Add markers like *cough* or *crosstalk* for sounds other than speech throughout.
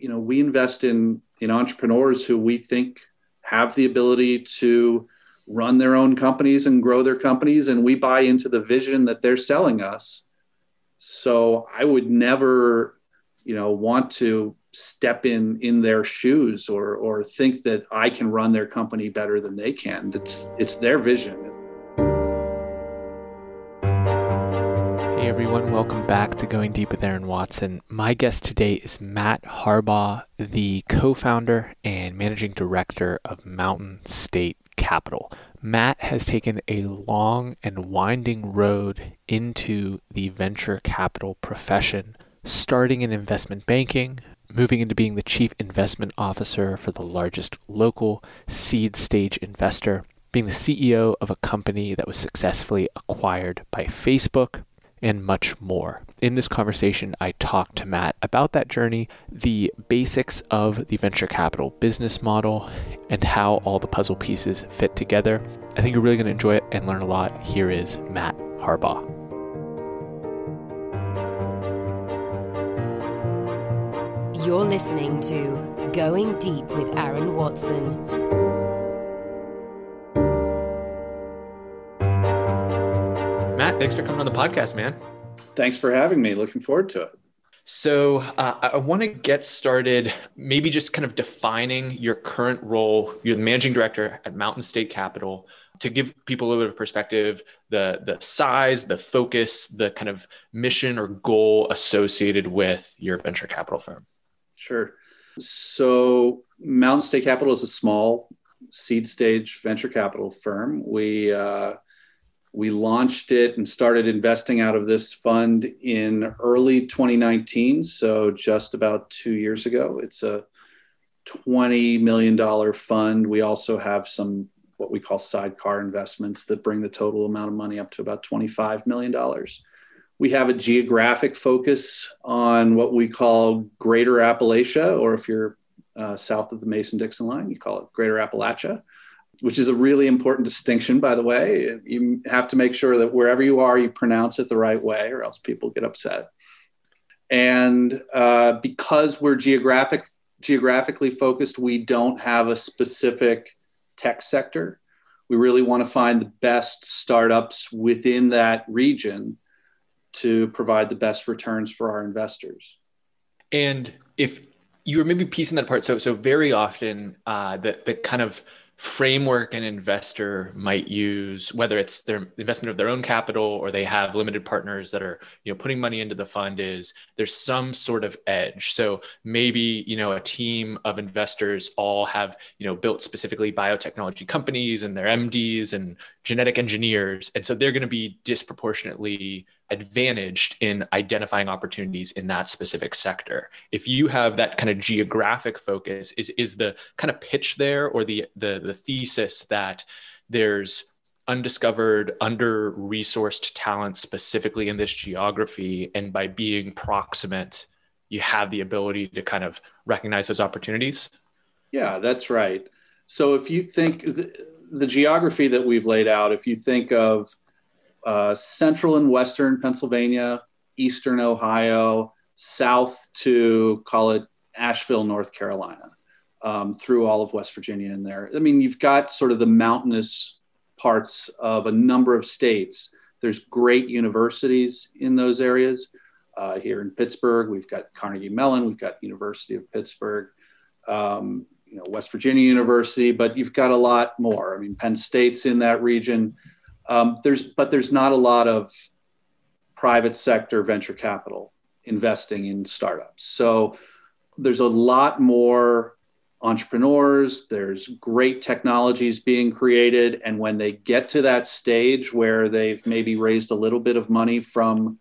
You know, we invest in in entrepreneurs who we think have the ability to run their own companies and grow their companies and we buy into the vision that they're selling us. So I would never, you know, want to step in in their shoes or or think that I can run their company better than they can. It's it's their vision. Welcome back to Going Deep with Aaron Watson. My guest today is Matt Harbaugh, the co founder and managing director of Mountain State Capital. Matt has taken a long and winding road into the venture capital profession, starting in investment banking, moving into being the chief investment officer for the largest local seed stage investor, being the CEO of a company that was successfully acquired by Facebook and much more. In this conversation, I talked to Matt about that journey, the basics of the venture capital business model, and how all the puzzle pieces fit together. I think you're really going to enjoy it and learn a lot. Here is Matt Harbaugh. You're listening to Going Deep with Aaron Watson. Thanks for coming on the podcast, man. Thanks for having me. Looking forward to it. So, uh, I want to get started, maybe just kind of defining your current role. You're the managing director at Mountain State Capital. To give people a little bit of perspective, the the size, the focus, the kind of mission or goal associated with your venture capital firm. Sure. So, Mountain State Capital is a small seed stage venture capital firm. We uh, we launched it and started investing out of this fund in early 2019, so just about two years ago. It's a $20 million fund. We also have some what we call sidecar investments that bring the total amount of money up to about $25 million. We have a geographic focus on what we call Greater Appalachia, or if you're uh, south of the Mason Dixon line, you call it Greater Appalachia which is a really important distinction, by the way. You have to make sure that wherever you are, you pronounce it the right way, or else people get upset. And uh, because we're geographic geographically focused, we don't have a specific tech sector. We really want to find the best startups within that region to provide the best returns for our investors. And if you were maybe piecing that apart, so so very often uh, the the kind of framework an investor might use whether it's their investment of their own capital or they have limited partners that are you know putting money into the fund is there's some sort of edge. So maybe you know a team of investors all have you know built specifically biotechnology companies and their mds and genetic engineers. And so they're going to be disproportionately advantaged in identifying opportunities in that specific sector. If you have that kind of geographic focus, is is the kind of pitch there or the the the thesis that there's undiscovered, under resourced talent specifically in this geography, and by being proximate, you have the ability to kind of recognize those opportunities? Yeah, that's right. So if you think the, the geography that we've laid out, if you think of uh, central and western Pennsylvania, eastern Ohio, south to call it Asheville, North Carolina, um, through all of West Virginia in there. I mean, you've got sort of the mountainous parts of a number of states. There's great universities in those areas. Uh, here in Pittsburgh, we've got Carnegie Mellon, we've got University of Pittsburgh, um, you know, West Virginia University, but you've got a lot more. I mean, Penn State's in that region. Um, there's, but there's not a lot of private sector venture capital investing in startups. So there's a lot more entrepreneurs, there's great technologies being created. And when they get to that stage where they've maybe raised a little bit of money from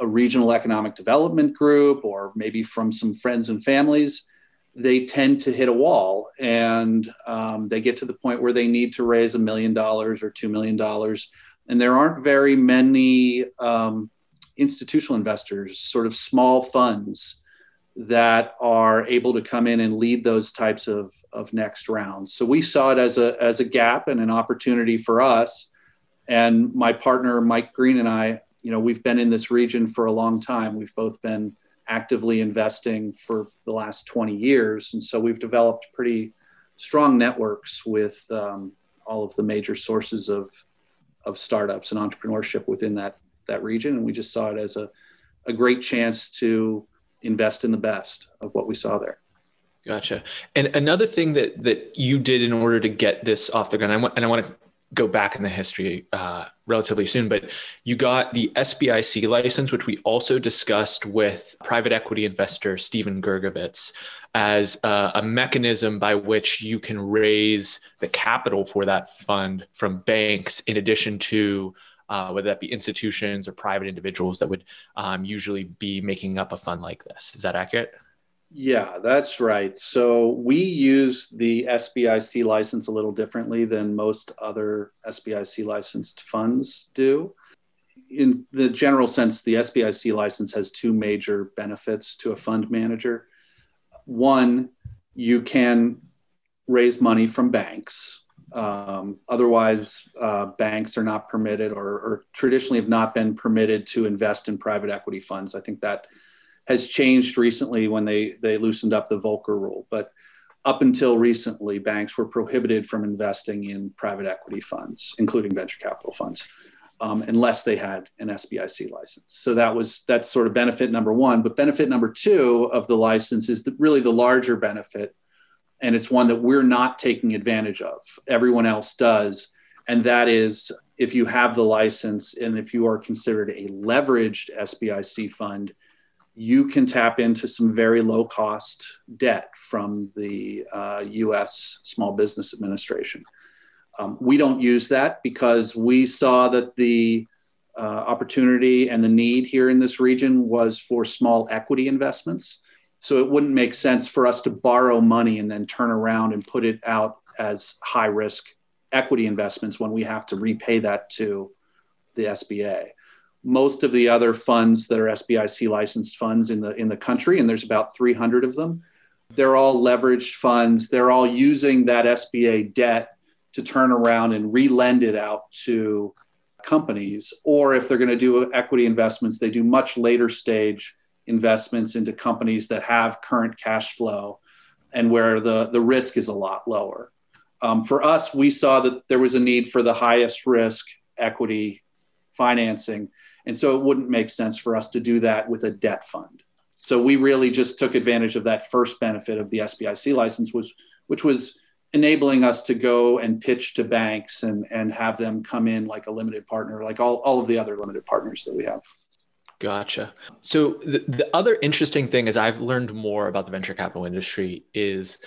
a regional economic development group or maybe from some friends and families, they tend to hit a wall and um, they get to the point where they need to raise a million dollars or two million dollars. And there aren't very many um, institutional investors, sort of small funds, that are able to come in and lead those types of, of next rounds. So we saw it as a, as a gap and an opportunity for us. And my partner, Mike Green, and I, you know, we've been in this region for a long time. We've both been actively investing for the last 20 years. And so we've developed pretty strong networks with um, all of the major sources of, of startups and entrepreneurship within that, that region. And we just saw it as a, a great chance to invest in the best of what we saw there. Gotcha. And another thing that that you did in order to get this off the ground, I want, and I want to go back in the history uh, relatively soon, but you got the SBIC license, which we also discussed with private equity investor Stephen Gergovitz as a, a mechanism by which you can raise the capital for that fund from banks, in addition to uh, whether that be institutions or private individuals that would um, usually be making up a fund like this. Is that accurate? Yeah, that's right. So we use the SBIC license a little differently than most other SBIC licensed funds do. In the general sense, the SBIC license has two major benefits to a fund manager. One, you can raise money from banks. Um, otherwise, uh, banks are not permitted or, or traditionally have not been permitted to invest in private equity funds. I think that has changed recently when they they loosened up the Volcker rule. But up until recently, banks were prohibited from investing in private equity funds, including venture capital funds, um, unless they had an SBIC license. So that was that's sort of benefit number one. But benefit number two of the license is the, really the larger benefit, and it's one that we're not taking advantage of. Everyone else does, and that is if you have the license and if you are considered a leveraged SBIC fund you can tap into some very low cost debt from the uh, US Small Business Administration. Um, we don't use that because we saw that the uh, opportunity and the need here in this region was for small equity investments. So it wouldn't make sense for us to borrow money and then turn around and put it out as high risk equity investments when we have to repay that to the SBA most of the other funds that are SBIC licensed funds in the in the country, and there's about 300 of them. They're all leveraged funds. They're all using that SBA debt to turn around and re-lend it out to companies. Or if they're going to do equity investments, they do much later stage investments into companies that have current cash flow and where the, the risk is a lot lower. Um, for us, we saw that there was a need for the highest risk equity financing and so it wouldn't make sense for us to do that with a debt fund. So we really just took advantage of that first benefit of the SBIC license, was, which was enabling us to go and pitch to banks and, and have them come in like a limited partner, like all, all of the other limited partners that we have. Gotcha. So the, the other interesting thing is I've learned more about the venture capital industry is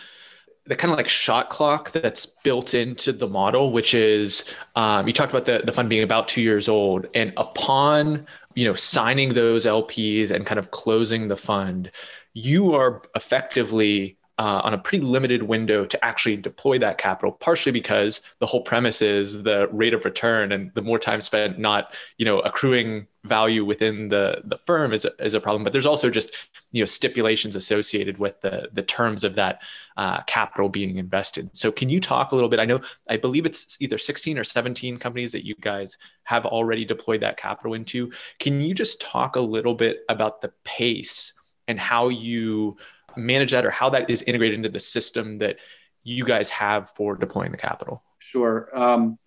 the kind of like shot clock that's built into the model, which is um, you talked about the, the fund being about two years old. And upon you know signing those LPs and kind of closing the fund, you are effectively uh, on a pretty limited window to actually deploy that capital partially because the whole premise is the rate of return and the more time spent not you know accruing value within the the firm is a, is a problem. But there's also just you know stipulations associated with the the terms of that uh, capital being invested. So can you talk a little bit? I know i believe it's either 16 or 17 companies that you guys have already deployed that capital into. Can you just talk a little bit about the pace and how you manage that or how that is integrated into the system that you guys have for deploying the capital? Sure. Um,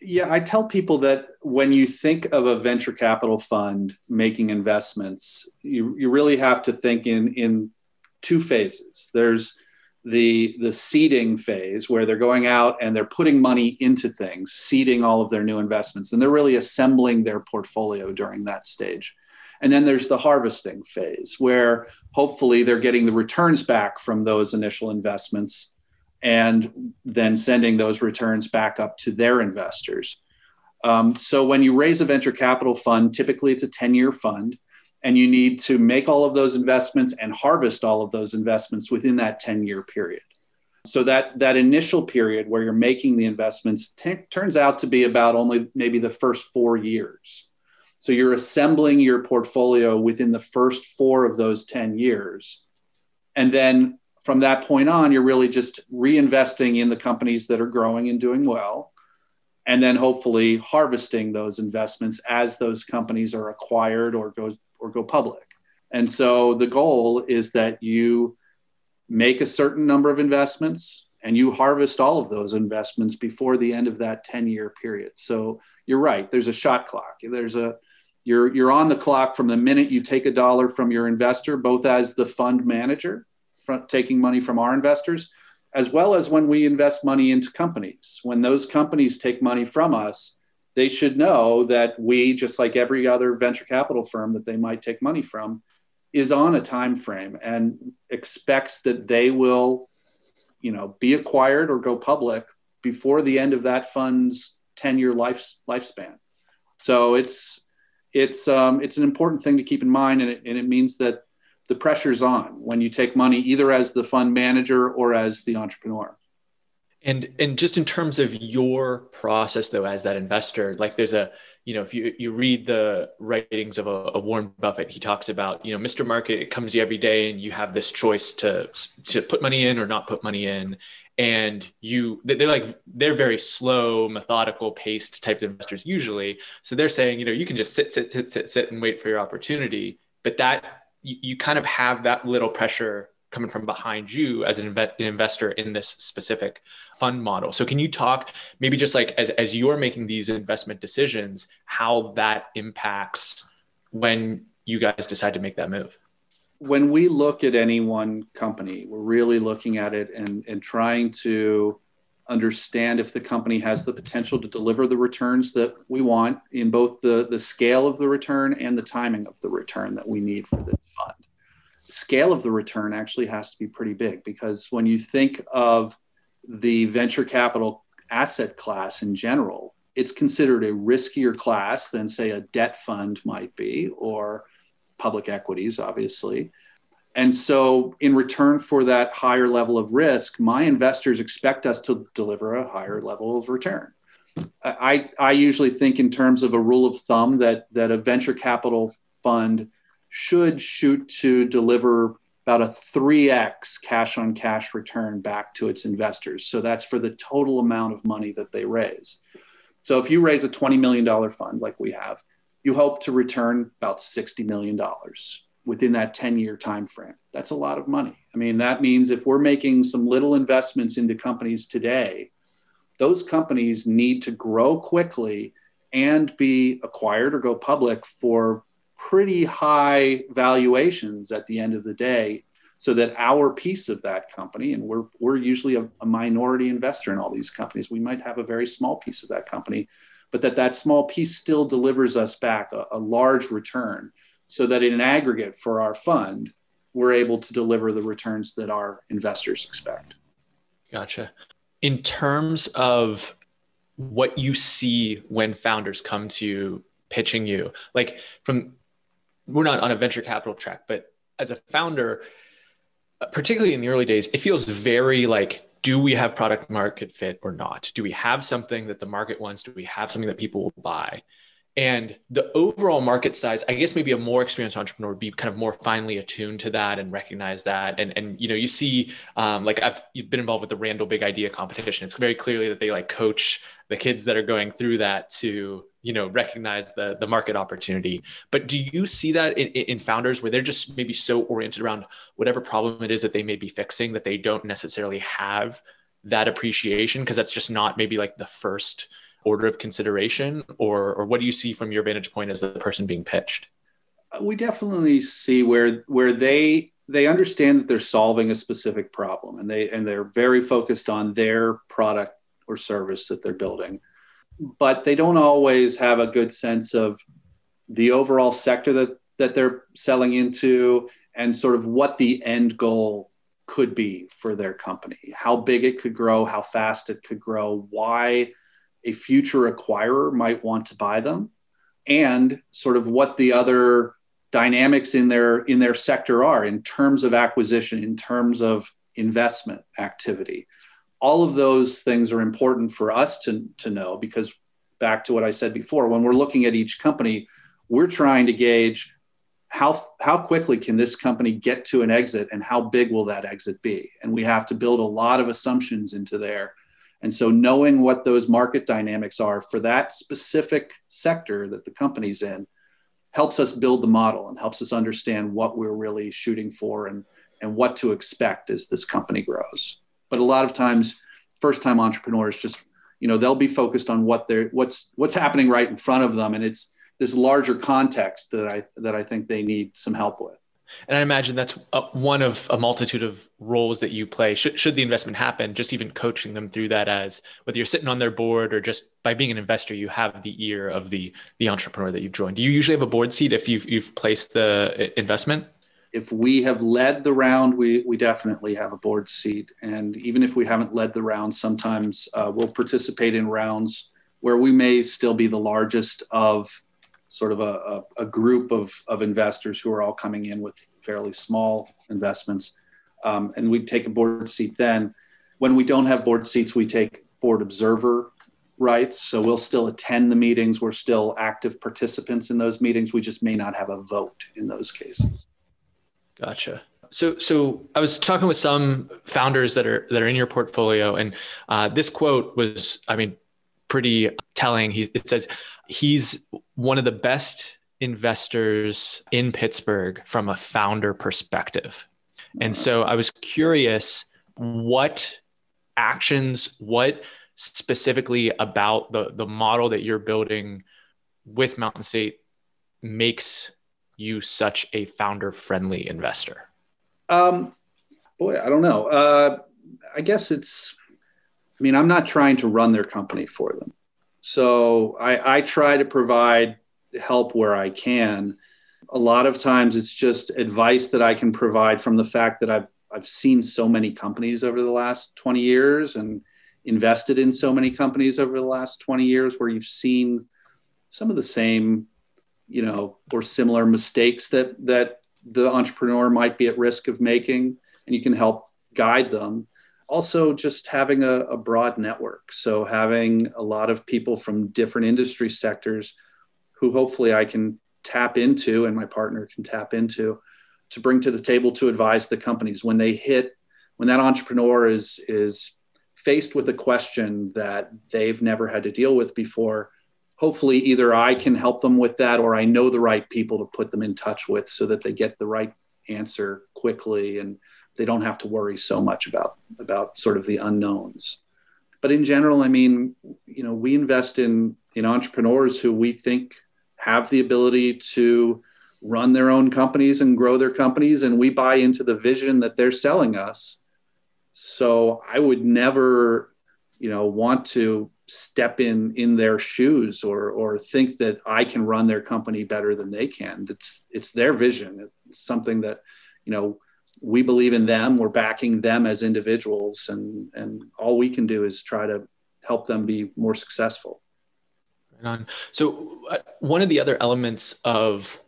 yeah, I tell people that when you think of a venture capital fund making investments, you, you really have to think in, in two phases. There's the, the seeding phase where they're going out and they're putting money into things, seeding all of their new investments, and they're really assembling their portfolio during that stage. And then there's the harvesting phase where hopefully they're getting the returns back from those initial investments and then sending those returns back up to their investors. Um, so when you raise a venture capital fund, typically it's a 10 year fund, and you need to make all of those investments and harvest all of those investments within that 10 year period. So that that initial period where you're making the investments t- turns out to be about only maybe the first four years. So you're assembling your portfolio within the first four of those 10 years. And then from that point on, you're really just reinvesting in the companies that are growing and doing well. And then hopefully harvesting those investments as those companies are acquired or go, or go public. And so the goal is that you make a certain number of investments and you harvest all of those investments before the end of that 10 year period. So you're right, there's a shot clock. There's a you're you're on the clock from the minute you take a dollar from your investor, both as the fund manager, front, taking money from our investors, as well as when we invest money into companies. When those companies take money from us, they should know that we, just like every other venture capital firm that they might take money from, is on a time frame and expects that they will, you know, be acquired or go public before the end of that fund's 10-year life, lifespan. So it's it's um, it's an important thing to keep in mind, and it, and it means that the pressure's on when you take money either as the fund manager or as the entrepreneur. And and just in terms of your process though as that investor, like there's a you know if you you read the writings of a, a, Warren Buffett, he talks about you know Mr. Market it comes to you every day and you have this choice to to put money in or not put money in, and you they're like they're very slow, methodical, paced type of investors usually. So they're saying you know you can just sit sit sit sit sit and wait for your opportunity, but that you, you kind of have that little pressure coming from behind you as an, an, investor in this specific fund model. So can you talk maybe just like as, as you're making these investment decisions, how that impacts when you guys decide to make that move? When we look at any one company, we're really looking at it and, and trying to understand if the company has the potential to deliver the returns that we want in both the, the scale of the return and the timing of the return that we need for the fund. scale of the return actually has to be pretty big because when you think of the venture capital asset class in general, it's considered a riskier class than, say, a debt fund might be or public equities, obviously. And so, in return for that higher level of risk, my investors expect us to deliver a higher level of return. I, I usually think in terms of a rule of thumb that, that a venture capital fund should shoot to deliver about a 3x cash on cash return back to its investors. So that's for the total amount of money that they raise. So if you raise a $20 million fund like we have, you hope to return about $60 million within that 10 year time frame. That's a lot of money. I mean, that means if we're making some little investments into companies today, those companies need to grow quickly and be acquired or go public for pretty high valuations at the end of the day so that our piece of that company and we're, we're usually a, a, minority investor in all these companies we might have a very small piece of that company but that that small piece still delivers us back a, a large return so that in aggregate for our fund we're able to deliver the returns that our investors expect. Gotcha. In terms of what you see when founders come to you pitching you like from we're not on a venture capital track, but as a founder, particularly in the early days, it feels very like, do we have product market fit or not? Do we have something that the market wants? Do we have something that people will buy? And the overall market size, I guess maybe a more experienced entrepreneur would be kind of more finely attuned to that and recognize that. And and you know, you see, um, like I've been involved with the Randall Big Idea competition. It's very clearly that they like coach the kids that are going through that to you know recognize the the market opportunity. But do you see that in, in founders where they're just maybe so oriented around whatever problem it is that they may be fixing that they don't necessarily have that appreciation because that's just not maybe like the first order of consideration? Or or what do you see from your vantage point as the person being pitched? We definitely see where where they they understand that they're solving a specific problem and they and they're very focused on their product or service that they're building but they don't always have a good sense of the overall sector that that they're selling into and sort of what the end goal could be for their company. How big it could grow how fast it could grow why a future acquirer might want to buy them and sort of what the other dynamics in their in their sector are in terms of acquisition in terms of investment activity all of those things are important for us to, to know because back to what I said before, when we're looking at each company, we're trying to gauge how, how quickly can this company get to an exit and how big will that exit be? And we have to build a lot of assumptions into there. And so knowing what those market dynamics are for that specific sector that the company's in helps us build the model and helps us understand what we're really shooting for and and what to expect as this company grows. But a lot of times, first time entrepreneurs just you know they'll be focused on what they're what's what's happening right in front of them and it's this larger context that i that i think they need some help with and I imagine that's one of a multitude of roles that you play. Should, should the investment happen, just even coaching them through that as whether you're sitting on their board or just by being an investor, you have the ear of the the entrepreneur that you've joined. Do you usually have a board seat if you've you've placed the investment? If we have led the round, we we definitely have a board seat, and even if we haven't led the round, sometimes uh, we'll participate in rounds where we may still be the largest of sort of a, a, a, group of, of investors who are all coming in with fairly small investments. Um, and we take a board seat then. When we don't have board seats, we take board observer rights. So we'll still attend the meetings. We're still active participants in those meetings. We just may not have a vote in those cases. Gotcha. So, so I was talking with some founders that are that are in your portfolio, and uh, this quote was, I mean, pretty telling. He it says he's one of the best investors in Pittsburgh from a founder perspective. And so I was curious what actions, what specifically about the the model that you're building with Mountain State makes you such a founder friendly investor? Um, boy, I don't know. Uh, I guess it's I mean, I'm not trying to run their company for them. So I, I try to provide help where I can. A lot of times it's just advice that I can provide from the fact that I've I've seen so many companies over the last 20 years and invested in so many companies over the last 20 years where you've seen some of the same, you know, or similar mistakes that that the entrepreneur might be at risk of making and you can help guide them also just having a, a, broad network. So having a lot of people from different industry sectors who hopefully I can tap into and my partner can tap into to bring to the table to advise the companies when they hit when that entrepreneur is is faced with a question that they've never had to deal with before hopefully either I can help them with that or I know the right people to put them in touch with so that they get the right answer quickly and they don't have to worry so much about about sort of the unknowns. But in general i mean you know we invest in in entrepreneurs who we think have the ability to run their own companies and grow their companies and we buy into the vision that they're selling us. So i would never you know want to step in in their shoes or or think that i can run their company better than they can. It's it's their vision. It's something that you know we believe in them. We're backing them as individuals and and all we can do is try to help them be more successful. Right on. so uh, one of the other elements of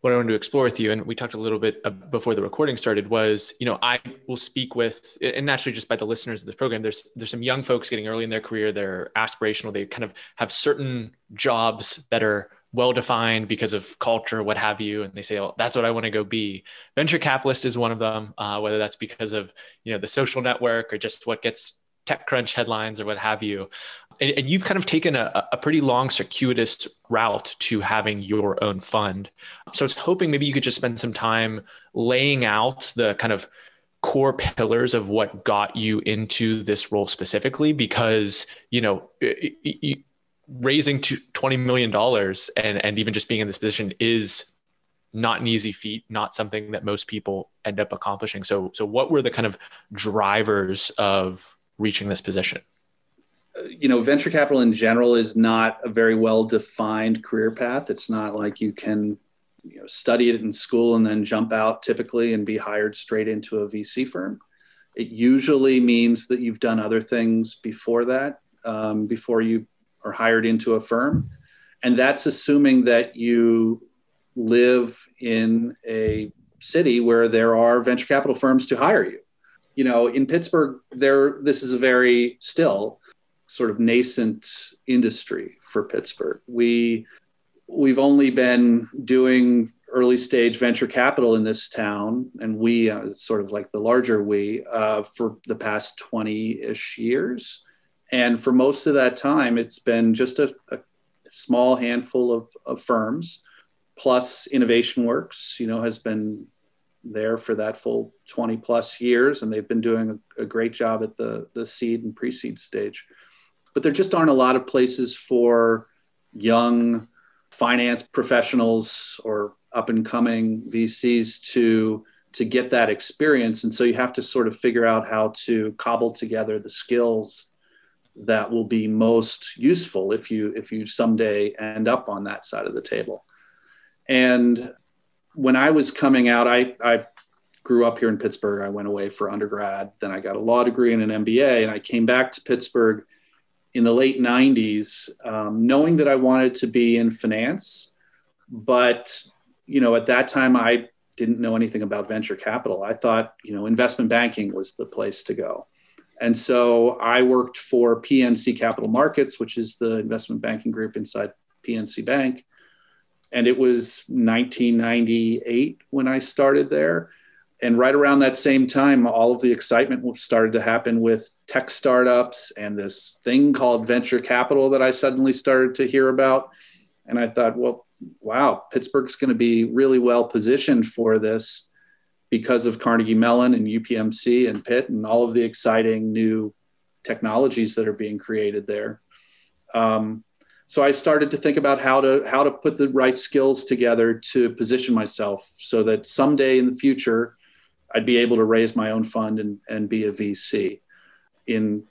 what I wanted to explore with you, and we talked a little bit uh, before the recording started, was you know I will speak with, and naturally just by the listeners of this program, there's there's some young folks getting early in their career, they're aspirational, they kind of have certain jobs that are well defined because of culture, what have you, and they say, "Oh, that's what I want to go be." Venture capitalist is one of them, uh, whether that's because of you know the social network or just what gets TechCrunch headlines or what have you. And, and you've kind of taken a, a, pretty long, circuitous route to having your own fund. So I was hoping maybe you could just spend some time laying out the kind of core pillars of what got you into this role specifically, because you know. Raising to $20 million and, and even just being in this position is not an easy feat, not something that most people end up accomplishing. So, so what were the kind of drivers of reaching this position? Uh, you know, venture capital in general is not a very well defined career path. It's not like you can, you know, study it in school and then jump out typically and be hired straight into a VC firm. It usually means that you've done other things before that, um, before you are hired into a firm. And that's assuming that you live in a city where there are venture capital firms to hire you. You know, in Pittsburgh, there this is a very still sort of nascent industry for Pittsburgh. We we've only been doing early stage venture capital in this town, and we uh, sort of like the larger we uh, for the past twenty ish years. And for most of that time, it's been just a, a small handful of, of firms plus Innovation Works, you know, has been there for that full 20 plus years, and they've been doing a, a great job at the, the seed and pre seed stage. But there just aren't a lot of places for young finance professionals or up and coming VCs to to get that experience. And so you have to sort of figure out how to cobble together the skills that will be most useful if you if you someday end up on that side of the table. And when i was coming out i i grew up here in pittsburgh. I went away for undergrad. Then i got a law degree and an mba and i came back to pittsburgh in the late 90s um, knowing that i wanted to be in finance but you know at that time i didn't know anything about venture capital. I thought, you know, investment banking was the place to go. And so I worked for PNC Capital Markets, which is the investment banking group inside PNC Bank. And it was 1998 when I started there. And right around that same time, all of the excitement started to happen with tech startups and this thing called venture capital that I suddenly started to hear about. And I thought, well, wow, Pittsburgh's going to be really well positioned for this because of Carnegie Mellon and UPMC and Pitt and all of the exciting new technologies that are being created there. Um, so I started to think about how to how to put the right skills together to position myself so that someday in the future I'd be able to raise my own fund and, and be a VC. In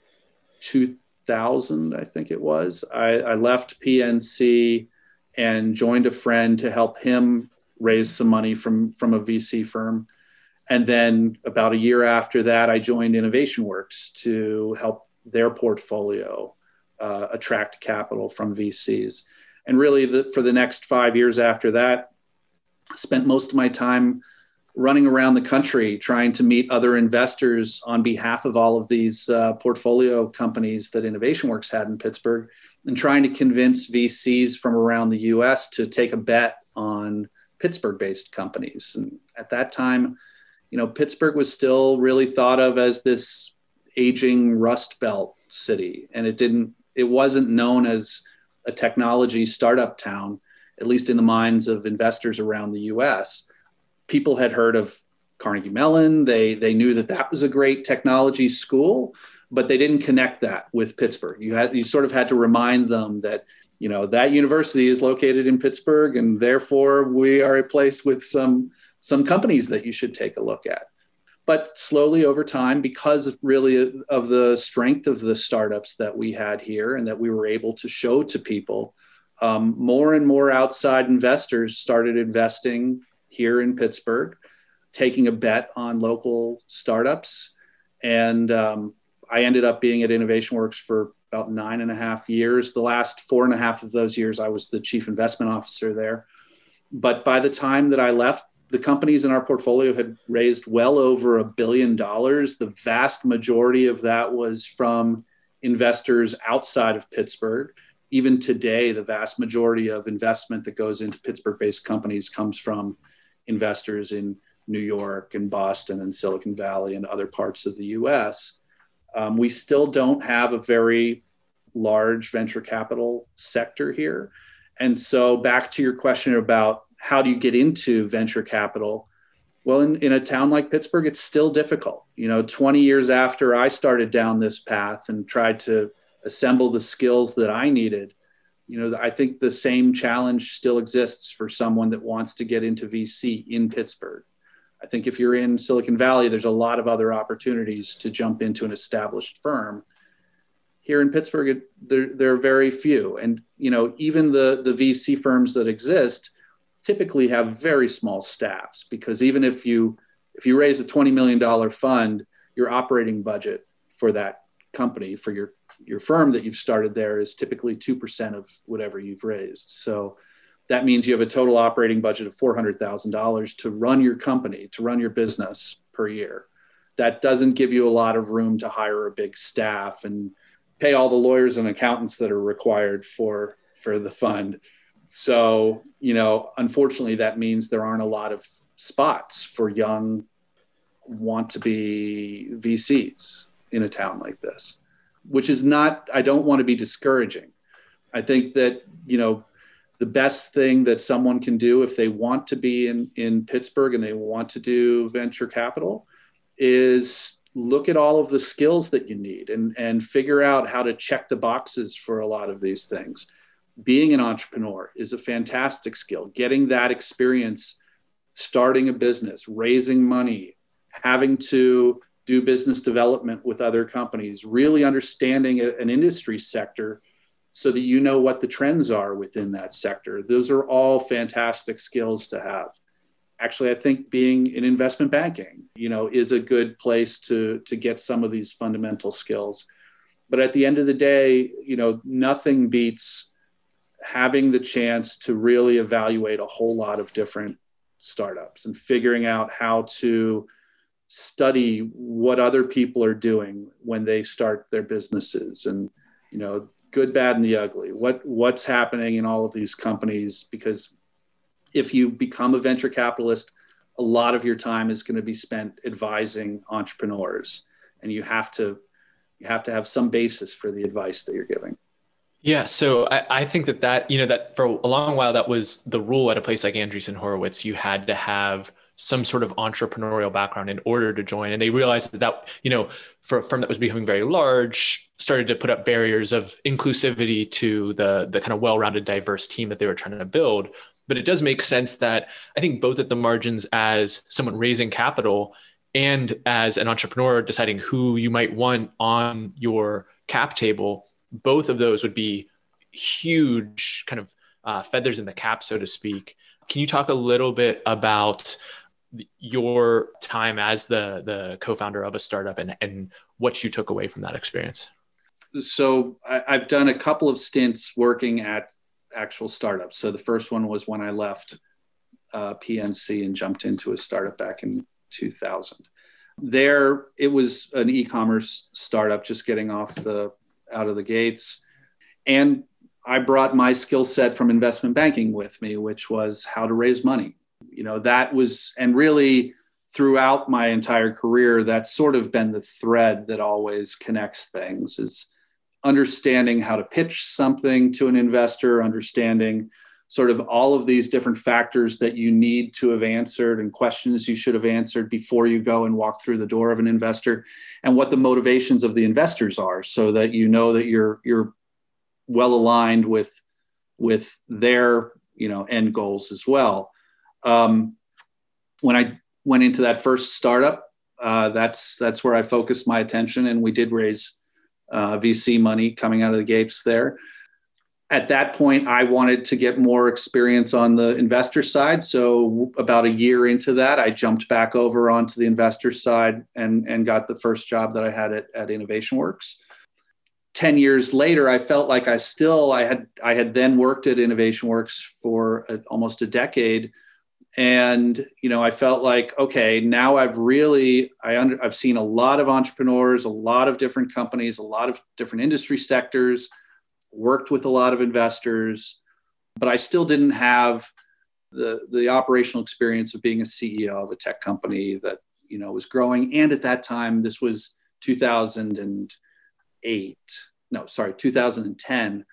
2000, I think it was, I, I left PNC and joined a friend to help him raise some money from from a VC firm. And then about a year after that, I joined Innovation Works to help their portfolio uh, attract capital from VCs. And really, the, for the next five years after that, spent most of my time running around the country trying to meet other investors on behalf of all of these uh, portfolio companies that Innovation Works had in Pittsburgh and trying to convince VCs from around the US to take a bet on Pittsburgh based companies. And at that time, you know, Pittsburgh was still really thought of as this aging rust belt city and it didn't it wasn't known as a technology startup town at least in the minds of investors around the US. People had heard of Carnegie Mellon, they they knew that that was a great technology school, but they didn't connect that with Pittsburgh. You had you sort of had to remind them that you know that university is located in Pittsburgh, and therefore we are a place with some some companies that you should take a look at. But slowly over time, because really of the strength of the startups that we had here and that we were able to show to people, um, more and more outside investors started investing here in Pittsburgh, taking a bet on local startups. And um, I ended up being at Innovation Works for about nine and a half years. The last four and a half of those years, I was the chief investment officer there. But by the time that I left, the companies in our portfolio had raised well over a billion dollars. The vast majority of that was from investors outside of Pittsburgh. Even today, the vast majority of investment that goes into Pittsburgh based companies comes from investors in New York and Boston and Silicon Valley and other parts of the US. Um, we still don't have a very large venture capital sector here. And so, back to your question about how do you get into venture capital? Well, in, in a town like Pittsburgh, it's still difficult. You know, 20 years after I started down this path and tried to assemble the skills that I needed, you know, I think the same challenge still exists for someone that wants to get into VC in Pittsburgh. I think if you're in Silicon Valley, there's a lot of other opportunities to jump into an established firm. Here in Pittsburgh, it, there, there are very few. And, you know, even the, the VC firms that exist typically have very small staffs because even if you, if you raise a $20 million fund, your operating budget for that company, for your, your firm that you've started there is typically 2% of whatever you've raised. So, that means you have a total operating budget of $400,000 to run your company, to run your business per year. That doesn't give you a lot of room to hire a big staff and pay all the lawyers and accountants that are required for for the fund. So, you know, unfortunately that means there aren't a lot of spots for young want to be VCs in a town like this, which is not I don't want to be discouraging. I think that, you know, the best thing that someone can do if they want to be in, in Pittsburgh and they want to do venture capital is look at all of the skills that you need and, and figure out how to check the boxes for a lot of these things. Being an entrepreneur is a fantastic skill. Getting that experience, starting a business, raising money, having to do business development with other companies, really understanding an industry sector so that you know what the trends are within that sector. Those are all fantastic skills to have. Actually, I think being in investment banking, you know, is a good place to to get some of these fundamental skills. But at the end of the day, you know, nothing beats having the chance to really evaluate a whole lot of different startups and figuring out how to study what other people are doing when they start their businesses and you know good, bad, and the ugly. What what's happening in all of these companies? Because if you become a venture capitalist, a lot of your time is going to be spent advising entrepreneurs, and you have to you have to have some basis for the advice that you're giving. Yeah, so I, I, think that that you know that for a long while that was the rule at a place like Andreessen Horowitz. You had to have some sort of entrepreneurial background in order to join. And they realized that, that you know, for a firm that was becoming very large, started to put up barriers of inclusivity to the the kind of well-rounded, diverse team that they were trying to build. But it does make sense that I think both at the margins as someone raising capital and as an entrepreneur deciding who you might want on your cap table, both of those would be huge kind of uh, feathers in the cap, so to speak. Can you talk a little bit about your time as the the co-founder of a startup and and what you took away from that experience? So I, i've done a couple of stints working at actual startups. So the first one was when i left uh, pnc and jumped into a startup back in 2000 there it was an e-commerce startup just getting off the out of the gates. And i brought my skill set from investment banking with me which was how to raise money you know that was and really throughout my entire career that's sort of been the thread that always connects things is understanding how to pitch something to an investor understanding sort of all of these different factors that you need to have answered and questions you should have answered before you go and walk through the door of an investor and what the motivations of the investors are so that you know that you're you're well aligned with with their you know end goals as well um, when I went into that first startup, uh, that's that's where I focused my attention, and we did raise uh, VC money coming out of the gates there. At that point, I wanted to get more experience on the investor side. So about a year into that, I jumped back over onto the investor side and and got the first job that I had at, at Innovation Works. 10 years later i felt like i still i had i had then worked at innovation works for a, almost a decade and you know i felt like okay now i've really i under, i've seen a lot of entrepreneurs a lot of different companies a lot of different industry sectors worked with a lot of investors but i still didn't have the the operational experience of being a ceo of a tech company that you know was growing. And at that time this was 2008 no sorry 2010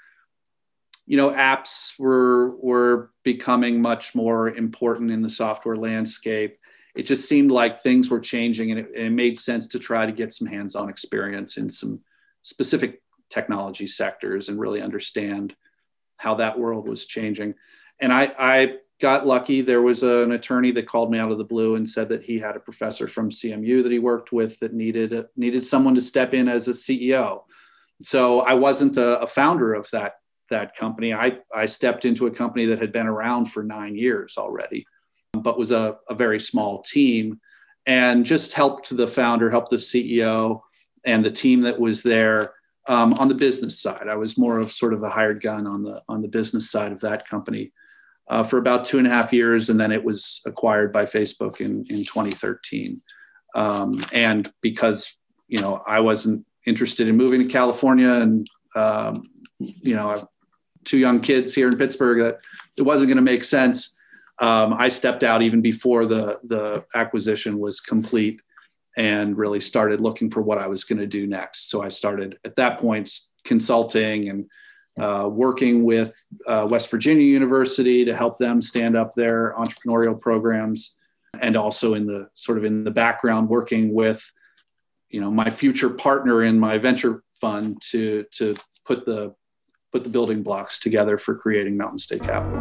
you know apps were were becoming much more important in the software landscape. It just seemed like things were changing and it, and it made sense to try to get some hands-on experience in some specific technology sectors and really understand how that world was changing. And i i got lucky. There was a, an attorney that called me out of the blue and said that he had a professor from cmu that he worked with that needed needed someone to step in as a ceo so i wasn't a, a founder of that that company. I, I stepped into a company that had been around for nine years already, but was a, a very small team and just helped the founder, helped the CEO and the team that was there um, on the business side. I was more of sort of a hired gun on the on the business side of that company uh, for about two and a half years, and then it was acquired by Facebook in in 2013. Um, and because you know I wasn't interested in moving to California, and um, you know two young kids here in Pittsburgh that it wasn't going to make sense. Um, I stepped out even before the the acquisition was complete and really started looking for what I was going to do next. So I started at that point consulting and uh, working with uh, West Virginia University to help them stand up their entrepreneurial programs, and also in the sort of in the background working with, you know, my future partner in my venture fund to to put the put the building blocks together for creating Mountain State Capital.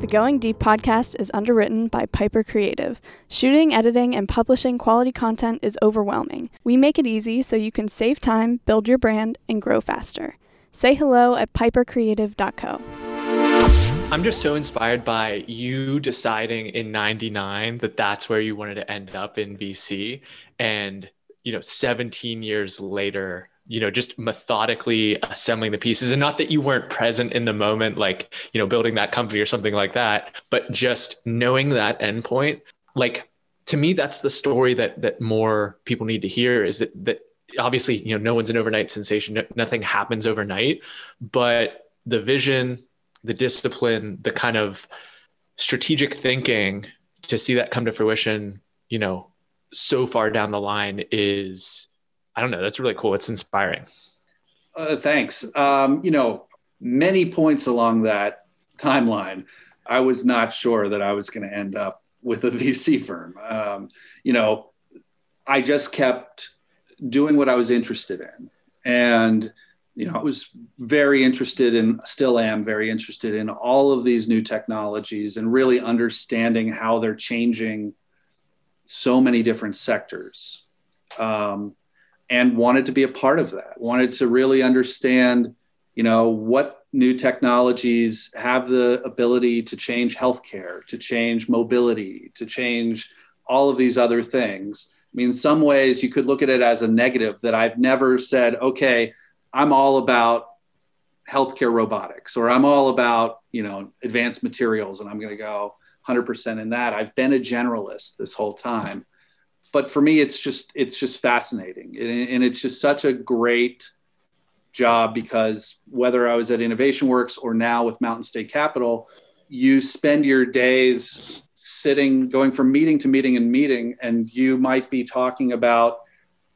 The Going Deep podcast is underwritten by Piper Creative. Shooting, editing, and publishing quality content is overwhelming. We make it easy so you can save time, build your brand, and grow faster. Say hello at pipercreative.co. I'm just so inspired by you deciding in 99 that that's where you wanted to end up in VC and you know 17 years later you know just methodically assembling the pieces. And not that you weren't present in the moment like you know building that company or something like that but just knowing that endpoint like to me that's the story that that more people need to hear is that that obviously you know no one's an overnight sensation. Nothing happens overnight. But the vision the discipline the kind of strategic thinking to see that come to fruition you know so far down the line is i don't know. That's really cool. It's inspiring. Uh, thanks. Um, you know many points along that timeline i was not sure that i was going to end up with a *laughs* vc firm. Um, you know i just kept doing what I was interested in. And, you know, I was very interested in, still am very interested in all of these new technologies and really understanding how they're changing so many different sectors. Um, and wanted to be a part of that, wanted to really understand, you know, what new technologies have the ability to change healthcare, to change mobility, to change all of these other things I mean, in some ways, you could look at it as a negative that I've never said, okay, I'm all about healthcare robotics or I'm all about, you know, advanced materials and I'm going to go 100% in that. I've been a generalist this whole time. But for me, it's just it's just fascinating, and it's just such a great job because whether I was at Innovation Works or now with Mountain State Capital, you spend your days sitting going from meeting to meeting and meeting and you might be talking about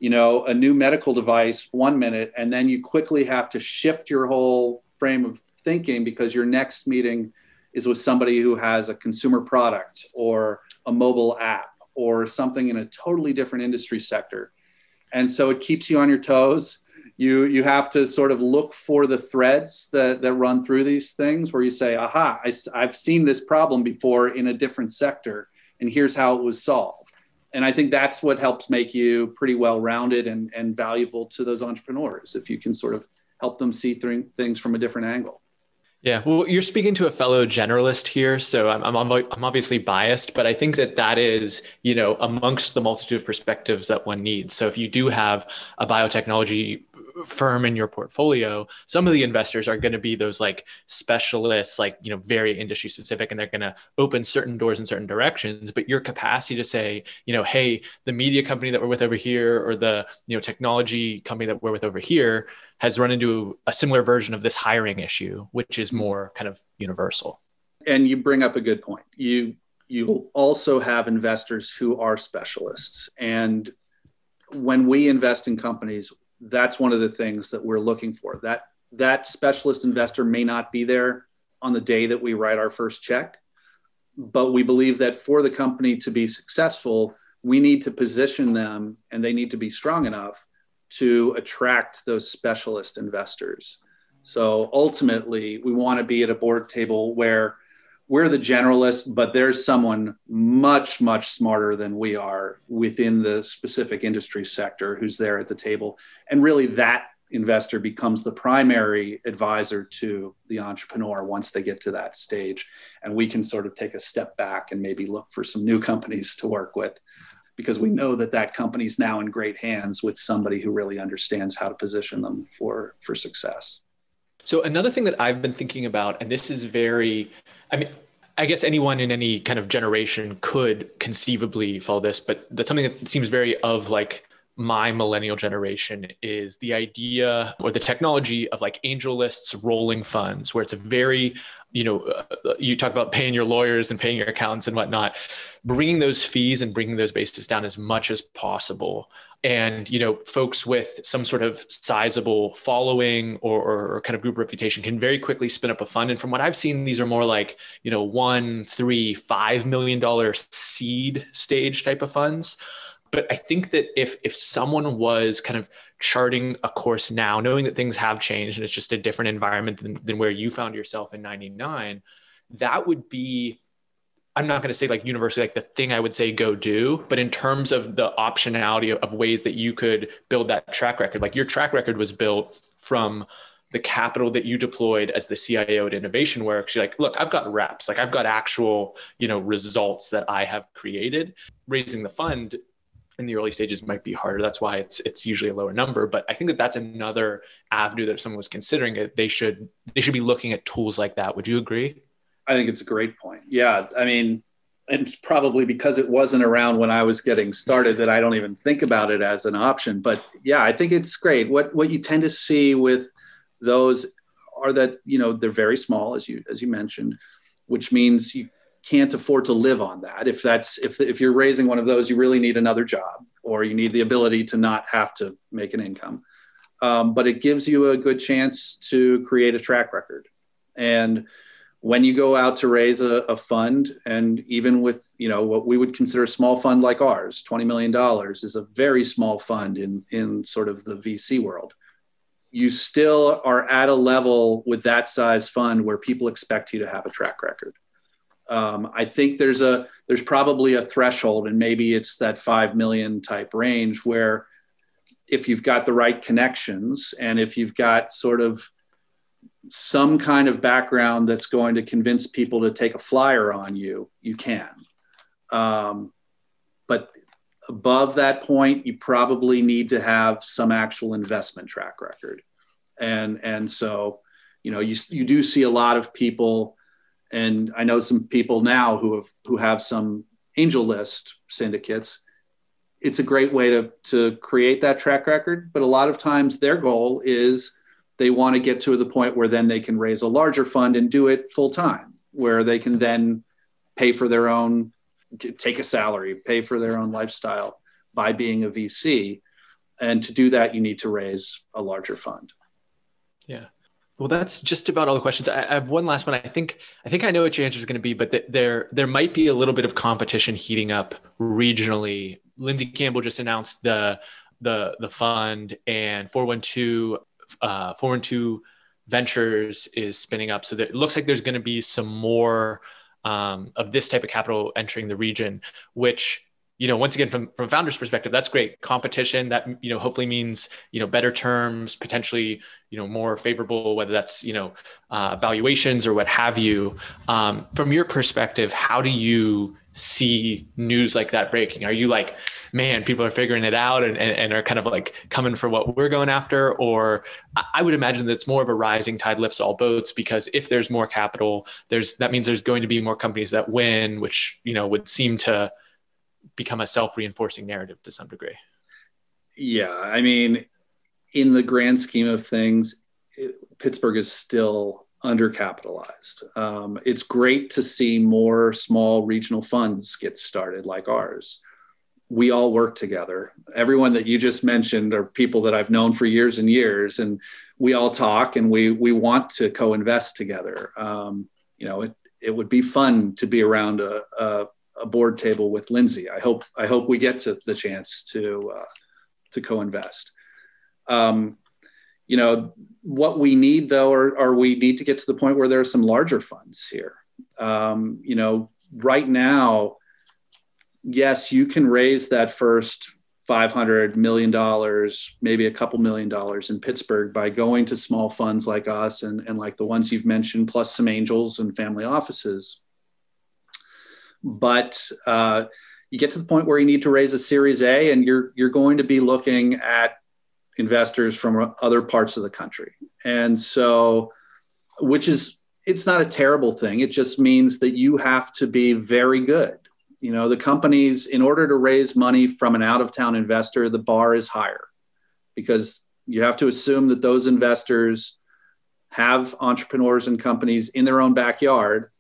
you know a new medical device one minute and then you quickly have to shift your whole frame of thinking because your next meeting is with somebody who has a consumer product or a mobile app or something in a totally different industry sector. And so it keeps you on your toes. You you have to sort of look for the threads that that run through these things where you say aha I, i've seen this problem before in a different sector and here's how it was solved. And i think that's what helps make you pretty well rounded and, and valuable to those entrepreneurs if you can sort of help them see th- things from a different angle yeah, well, you're speaking to a fellow generalist here, so I'm, I'm, I'm obviously biased, but I think that that is, you know, amongst the multitude of perspectives that one needs. So if you do have a biotechnology firm in your portfolio, some of the investors are going to be those like specialists, like, you know, very industry specific, and they're going to open certain doors in certain directions. But your capacity to say, you know, hey, the media company that we're with over here or the, you know, technology company that we're with over here has run into a similar version of this hiring issue, which is mm-hmm. more kind of universal. And you bring up a good point. You you also have investors who are specialists and when we invest in companies that's one of the things that we're looking for. That that specialist investor may not be there on the day that we write our first check, but we believe that for the company to be successful, we need to position them and they need to be strong enough to attract those specialist investors. So ultimately, we want to be at a board table where we're the generalist, but there's someone much, much smarter than we are within the specific industry sector who's there at the table. And really, that investor becomes the primary advisor to the entrepreneur once they get to that stage. And we can sort of take a step back and maybe look for some new companies to work with because we know that that company's now in great hands with somebody who really understands how to position them for, for success. So another thing that I've been thinking about, and this is very, I mean, I guess anyone in any kind of generation could conceivably follow this, but that's something that seems very of like my millennial generation is the idea or the technology of like AngelList's rolling funds where it's a very you know uh, you talk about paying your lawyers and paying your accountants and whatnot bringing those fees and bringing those bases down as much as possible. And you know folks with some sort of sizable following or, or, kind of group reputation can very quickly spin up a fund. And from what i've seen these are more like you know one three five million dollar seed stage type of funds. But I think that if if someone was kind of charting a course now, knowing that things have changed and it's just a different environment than, than where you found yourself in 99, that would be I'm not going to say like universally like the thing I would say go do, but in terms of the optionality of, of ways that you could build that track record, like your track record was built from the capital that you deployed as the CIO at Innovation Works. You're like, look, I've got reps, like I've got actual, you know, results that I have created. Raising the fund in the early stages might be harder. That's why it's it's usually a lower number. But I think that that's another avenue that if someone was considering it, they should they should be looking at tools like that. Would you agree? I think it's a great point. Yeah, I mean, it's probably because it wasn't around when I was getting started that I don't even think about it as an option. But yeah, I think it's great. What what you tend to see with those are that you know they're very small, as you as you mentioned, which means you can't afford to live on that. If that's if if you're raising one of those, you really need another job, or you need the ability to not have to make an income. Um, but it gives you a good chance to create a track record. And when you go out to raise a, a fund, and even with you know what we would consider a small fund like ours, twenty million dollars is a very small fund in in sort of the VC world. You still are at a level with that size fund where people expect you to have a track record um, I think there's a there's probably a threshold, and maybe it's that five million type range where if you've got the right connections and if you've got sort of some kind of background that's going to convince people to take a flyer on you, you can. Um, but above that point, you probably need to have some actual investment track record, and and so you know you you do see a lot of people and I know some people now who have who have some AngelList syndicates. It's a great way to to create that track record, but a lot of times their goal is they want to get to the point where then they can raise a larger fund and do it full time, where they can then pay for their own, take a salary, pay for their own lifestyle by being a VC. And to do that, you need to raise a larger fund. Yeah. Well, that's just about all the questions. I, have one last one. I think I think I know what your answer is going to be, but th- there there might be a little bit of competition heating up regionally. Lindsay Campbell just announced the the the fund, and 412 uh, 412 Ventures is spinning up. So it looks like there's going to be some more um, of this type of capital entering the region, which you know, once again, from from founder's perspective, that's great. Competition that you know hopefully means you know better terms, potentially you know more favorable, whether that's you know uh, valuations or what have you. Um, from your perspective, how do you see news like that breaking? Are you like, man, people are figuring it out and, and, and are kind of like coming for what we're going after? Or I would imagine that it's more of a rising tide lifts all boats because if there's more capital, there's that means there's going to be more companies that win, which you know would seem to become a self-reinforcing narrative to some degree. Yeah, I mean, in the grand scheme of things, it, Pittsburgh is still undercapitalized. Um, it's great to see more small regional funds get started like ours. We all work together. Everyone that you just mentioned are people that I've known for years and years, and we all talk and we we want to co-invest together. Um, you know, it it would be fun to be around a, a a board table with Lindsay. I hope I hope we get to the chance to uh, to co-invest. Um, you know what we need though, or, or we need to get to the point where there are some larger funds here. Um, you know, right now, yes, you can raise that first $500 million, maybe a couple million dollars in Pittsburgh by going to small funds like us and, and like the ones you've mentioned, plus some angels and family offices but uh, you get to the point where you need to raise a Series A, and you're you're going to be looking at investors from other parts of the country, and so which is it's not a terrible thing. It just means that you have to be very good You know, the companies, in order to raise money from an out of town investor, the bar is higher because you have to assume that those investors have entrepreneurs and companies in their own backyard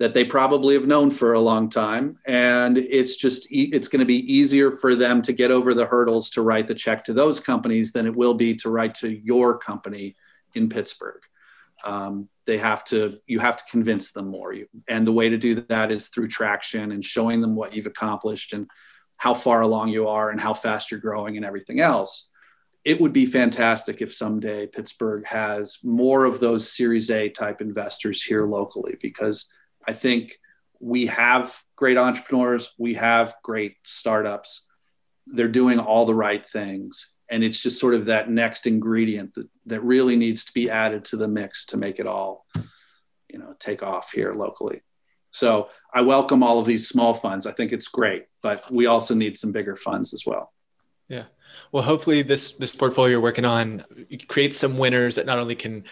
that they probably have known for a long time. And it's just it's going to be easier for them to get over the hurdles to write the check to those companies than it will be to write to your company in pittsburgh. Um, they have to you have to convince them more. And the way to do that is through traction and showing them what you've accomplished and how far along you are and how fast you're growing and everything else. It would be fantastic if someday pittsburgh has more of those series a type investors here locally because i think we have great entrepreneurs we have great startups. They're doing all the right things. And it's just sort of that next ingredient that, that really needs to be added to the mix to make it all you know take off here locally. So i welcome all of these small funds. I think it's great but we also need some bigger funds as well. Yeah. Well hopefully this this portfolio you're working on creates some winners that not only can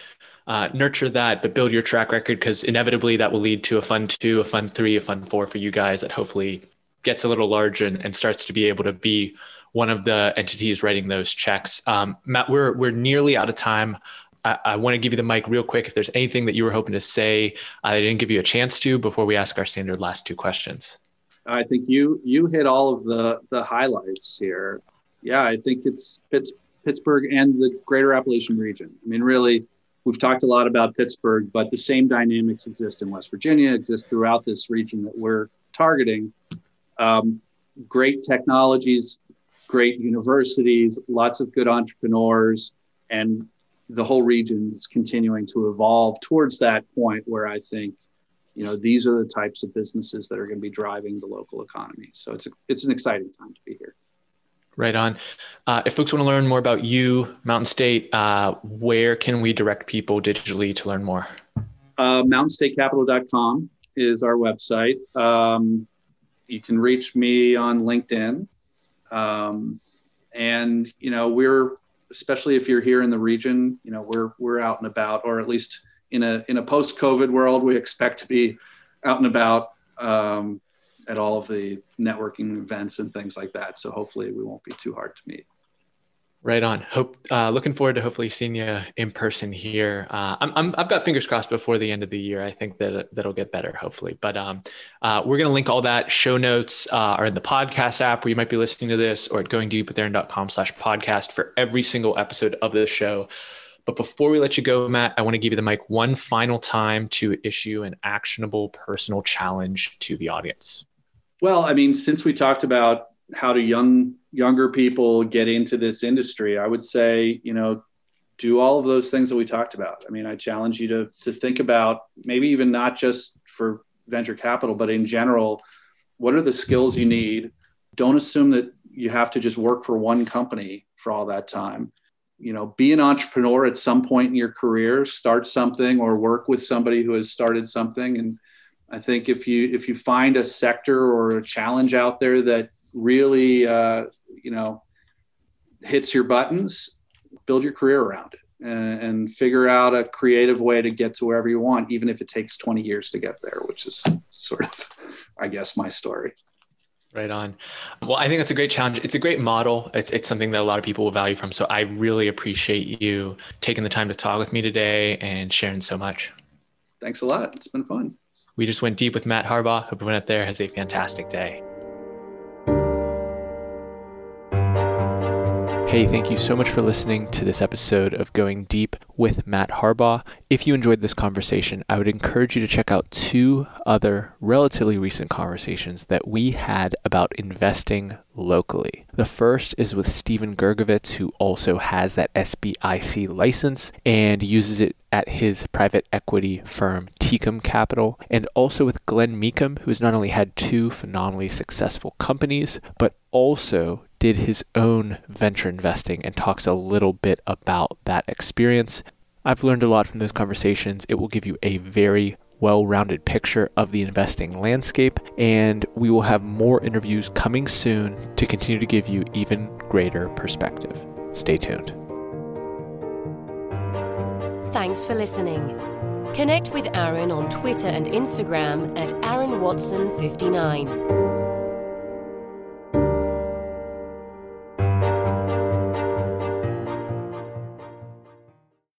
uh, nurture that but build your track record because inevitably that will lead to a fund two a fund three a fund four for you guys that hopefully gets a little larger and, and starts to be able to be one of the entities writing those checks. Um, Matt, we're we're nearly out of time. I, I want to give you the mic real quick. If there's anything that you were hoping to say, I didn't give you a chance to before we ask our standard last two questions. I think you you hit all of the the highlights here. Yeah, I think it's Pitts, Pittsburgh and the Greater Appalachian region. I mean, really, we've talked a lot about Pittsburgh, but the same dynamics exist in West Virginia, exist throughout this region that we're targeting. Um, great technologies, great universities, lots of good entrepreneurs, and the whole region is continuing to evolve towards that point where I think, you know, these are the types of businesses that are going to be driving the local economy. So it's a, it's an exciting time to be here. Right on. Uh, if folks want to learn more about you, Mountain State, uh, where can we direct people digitally to learn more? Uh, mountainstatecapital.com is our website. Um, you can reach me on LinkedIn um, and you know, we're especially if you're here in the region, you know, we're we're out and about, or at least in a in a post-COVID world, we expect to be out and about um, at all of the networking events and things like that. So hopefully, we won't be too hard to meet. Right on. Hope uh, looking forward to hopefully seeing you in person here. Uh, I'm, I'm I've got fingers crossed before the end of the year. I think that that'll get better hopefully. But um, uh, we're gonna link all that. Show notes uh, are in the podcast app where you might be listening to this, or at goingdeepwithaaron.com/slash podcast for every single episode of the show. But before we let you go, Matt, I want to give you the mic one final time to issue an actionable personal challenge to the audience. Well, I mean, since we talked about how do young younger people get into this industry i would say you know do all of those things that we talked about. I mean i challenge you to to think about maybe even not just for venture capital but in general what are the skills you need? Don't assume that you have to just work for one company for all that time. You know be an entrepreneur at some point in your career start something or work with somebody who has started something and i think if you if you find a sector or a challenge out there that really, uh, you know, hits your buttons, build your career around it and, and, figure out a creative way to get to wherever you want, even if it takes 20 years to get there, which is sort of, I guess, my story. Right on. Well, I think that's a great challenge. It's a great model. It's, it's something that a lot of people will value from. So I really appreciate you taking the time to talk with me today and sharing so much. Thanks a lot. It's been fun. We just went deep with Matt Harbaugh. Hope everyone out there has a fantastic day. Hey, thank you so much for listening to this episode of Going Deep with Matt Harbaugh. If you enjoyed this conversation, I would encourage you to check out two other relatively recent conversations that we had about investing locally. The first is with Steven Gurgovits, who also has that SBIC license and uses it at his private equity firm, Tecum Capital, and also with Glenn Meakem, who has not only had two phenomenally successful companies, but also did his own venture investing and talks a little bit about that experience. I've learned a lot from those conversations. It will give you a very well rounded picture of the investing landscape, and we will have more interviews coming soon to continue to give you even greater perspective. Stay tuned. Thanks for listening. Connect with Aaron on Twitter and Instagram at Aaron Watson 59